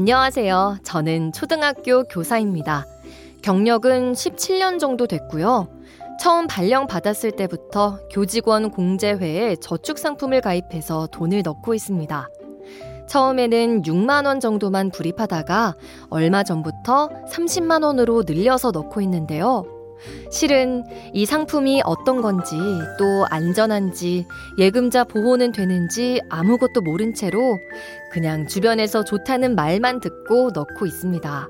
안녕하세요. 저는 초등학교 교사입니다. 경력은 17년 정도 됐고요. 처음 발령 받았을 때부터 교직원 공제회에 저축 상품을 가입해서 돈을 넣고 있습니다. 처음에는 6만 원 정도만 불입하다가 얼마 전부터 30만 원으로 늘려서 넣고 있는데요. 실은 이 상품이 어떤 건지 또 안전한지 예금자 보호는 되는지 아무것도 모른 채로 그냥 주변에서 좋다는 말만 듣고 넣고 있습니다.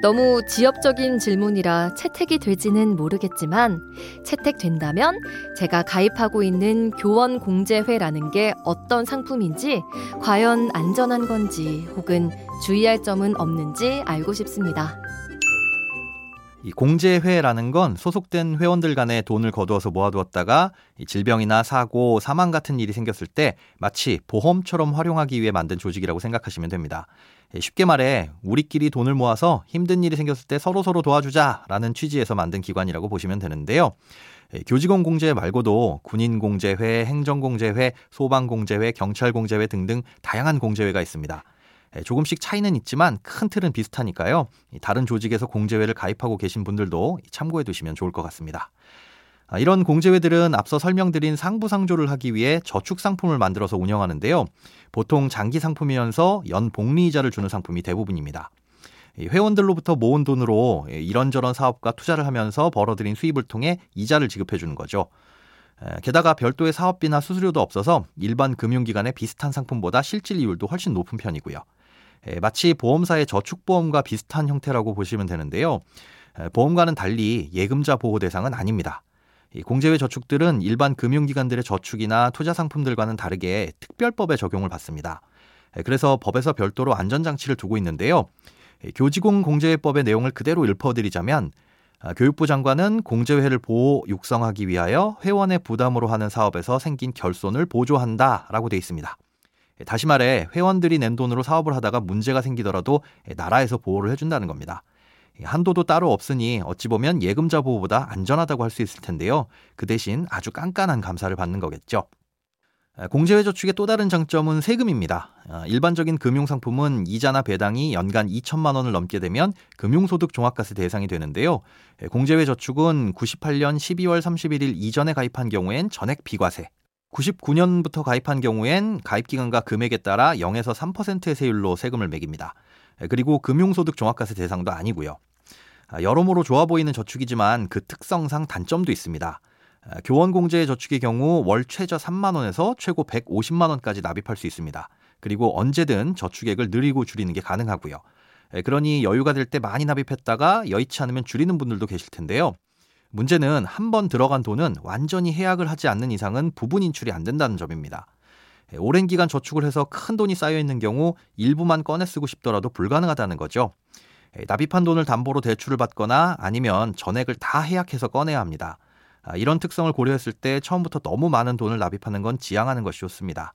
너무 지엽적인 질문이라 채택이 될지는 모르겠지만 채택된다면 제가 가입하고 있는 교원 공제회라는 게 어떤 상품인지 과연 안전한 건지 혹은 주의할 점은 없는지 알고 싶습니다. 이 공제회라는 건 소속된 회원들 간에 돈을 거두어서 모아두었다가 질병이나 사고, 사망 같은 일이 생겼을 때 마치 보험처럼 활용하기 위해 만든 조직이라고 생각하시면 됩니다. 쉽게 말해 우리끼리 돈을 모아서 힘든 일이 생겼을 때 서로서로 도와주자라는 취지에서 만든 기관이라고 보시면 되는데요. 교직원 공제 말고도 군인 공제회, 행정 공제회, 소방 공제회, 경찰 공제회 등등 다양한 공제회가 있습니다. 예, 조금씩 차이는 있지만 큰 틀은 비슷하니까요. 다른 조직에서 공제회를 가입하고 계신 분들도 참고해 두시면 좋을 것 같습니다. 아, 이런 공제회들은 앞서 설명드린 상부상조를 하기 위해 저축 상품을 만들어서 운영하는데요. 보통 장기 상품이면서 연 복리이자를 주는 상품이 대부분입니다. 회원들로부터 모은 돈으로 이런저런 사업과 투자를 하면서 벌어들인 수입을 통해 이자를 지급해 주는 거죠. 게다가 별도의 사업비나 수수료도 없어서 일반 금융기관의 비슷한 상품보다 실질 이율도 훨씬 높은 편이고요. 마치 보험사의 저축보험과 비슷한 형태라고 보시면 되는데요. 보험과는 달리 예금자 보호 대상은 아닙니다. 공제회 저축들은 일반 금융기관들의 저축이나 투자 상품들과는 다르게 특별법에 적용을 받습니다. 그래서 법에서 별도로 안전장치를 두고 있는데요. 교직원 공제회법의 내용을 그대로 읊어드리자면 아, 교육부 장관은 공제회를 보호 육성하기 위하여 회원의 부담으로 하는 사업에서 생긴 결손을 보조한다라고 돼 있습니다. 다시 말해 회원들이 낸 돈으로 사업을 하다가 문제가 생기더라도 나라에서 보호를 해준다는 겁니다. 한도도 따로 없으니 어찌 보면 예금자 보호보다 안전하다고 할 수 있을 텐데요. 그 대신 아주 깐깐한 감사를 받는 거겠죠. 공제회 저축의 또 다른 장점은 세금입니다. 아, 일반적인 금융상품은 이자나 배당이 연간 2천만 원을 넘게 되면 금융소득 종합과세 대상이 되는데요. 공제회 저축은 98년 12월 31일 이전에 가입한 경우엔 전액 비과세, 99년부터 가입한 경우엔 가입 기간과 금액에 따라 0에서 3%의 세율로 세금을 매깁니다. 그리고 금융소득 종합과세 대상도 아니고요. 아, 여러모로 좋아 보이는 저축이지만 그 특성상 단점도 있습니다. 아, 교원공제의 저축의 경우 월 최저 3만 원에서 최고 150만 원까지 납입할 수 있습니다. 그리고 언제든 저축액을 늘리고 줄이는 게 가능하고요. 그러니 여유가 될 때 많이 납입했다가 여의치 않으면 줄이는 분들도 계실 텐데요. 문제는 한 번 들어간 돈은 완전히 해약을 하지 않는 이상은 부분 인출이 안 된다는 점입니다. 예, 오랜 기간 저축을 해서 큰 돈이 쌓여 있는 경우 일부만 꺼내 쓰고 싶더라도 불가능하다는 거죠. 예, 납입한 돈을 담보로 대출을 받거나 아니면 전액을 다 해약해서 꺼내야 합니다. 아, 이런 특성을 고려했을 때 처음부터 너무 많은 돈을 납입하는 건 지양하는 것이 좋습니다.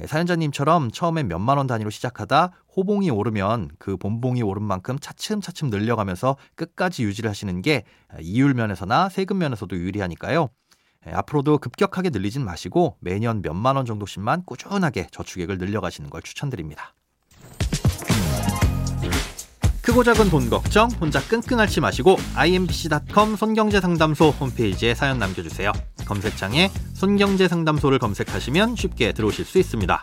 예, 사연자님처럼 처음에 몇만 원 단위로 시작하다 호봉이 오르면 그 본봉이 오른 만큼 차츰차츰 늘려가면서 끝까지 유지를 하시는 게 이율 면에서나 세금 면에서도 유리하니까요. 예, 앞으로도 급격하게 늘리진 마시고 매년 몇만 원 정도씩만 꾸준하게 저축액을 늘려가시는 걸 추천드립니다. 크고 작은 돈 걱정 혼자 끙끙 앓지 마시고 imbc.com 손경제상담소 홈페이지에 사연 남겨주세요. 검색창에 손경제상담소를 검색하시면 쉽게 들어오실 수 있습니다.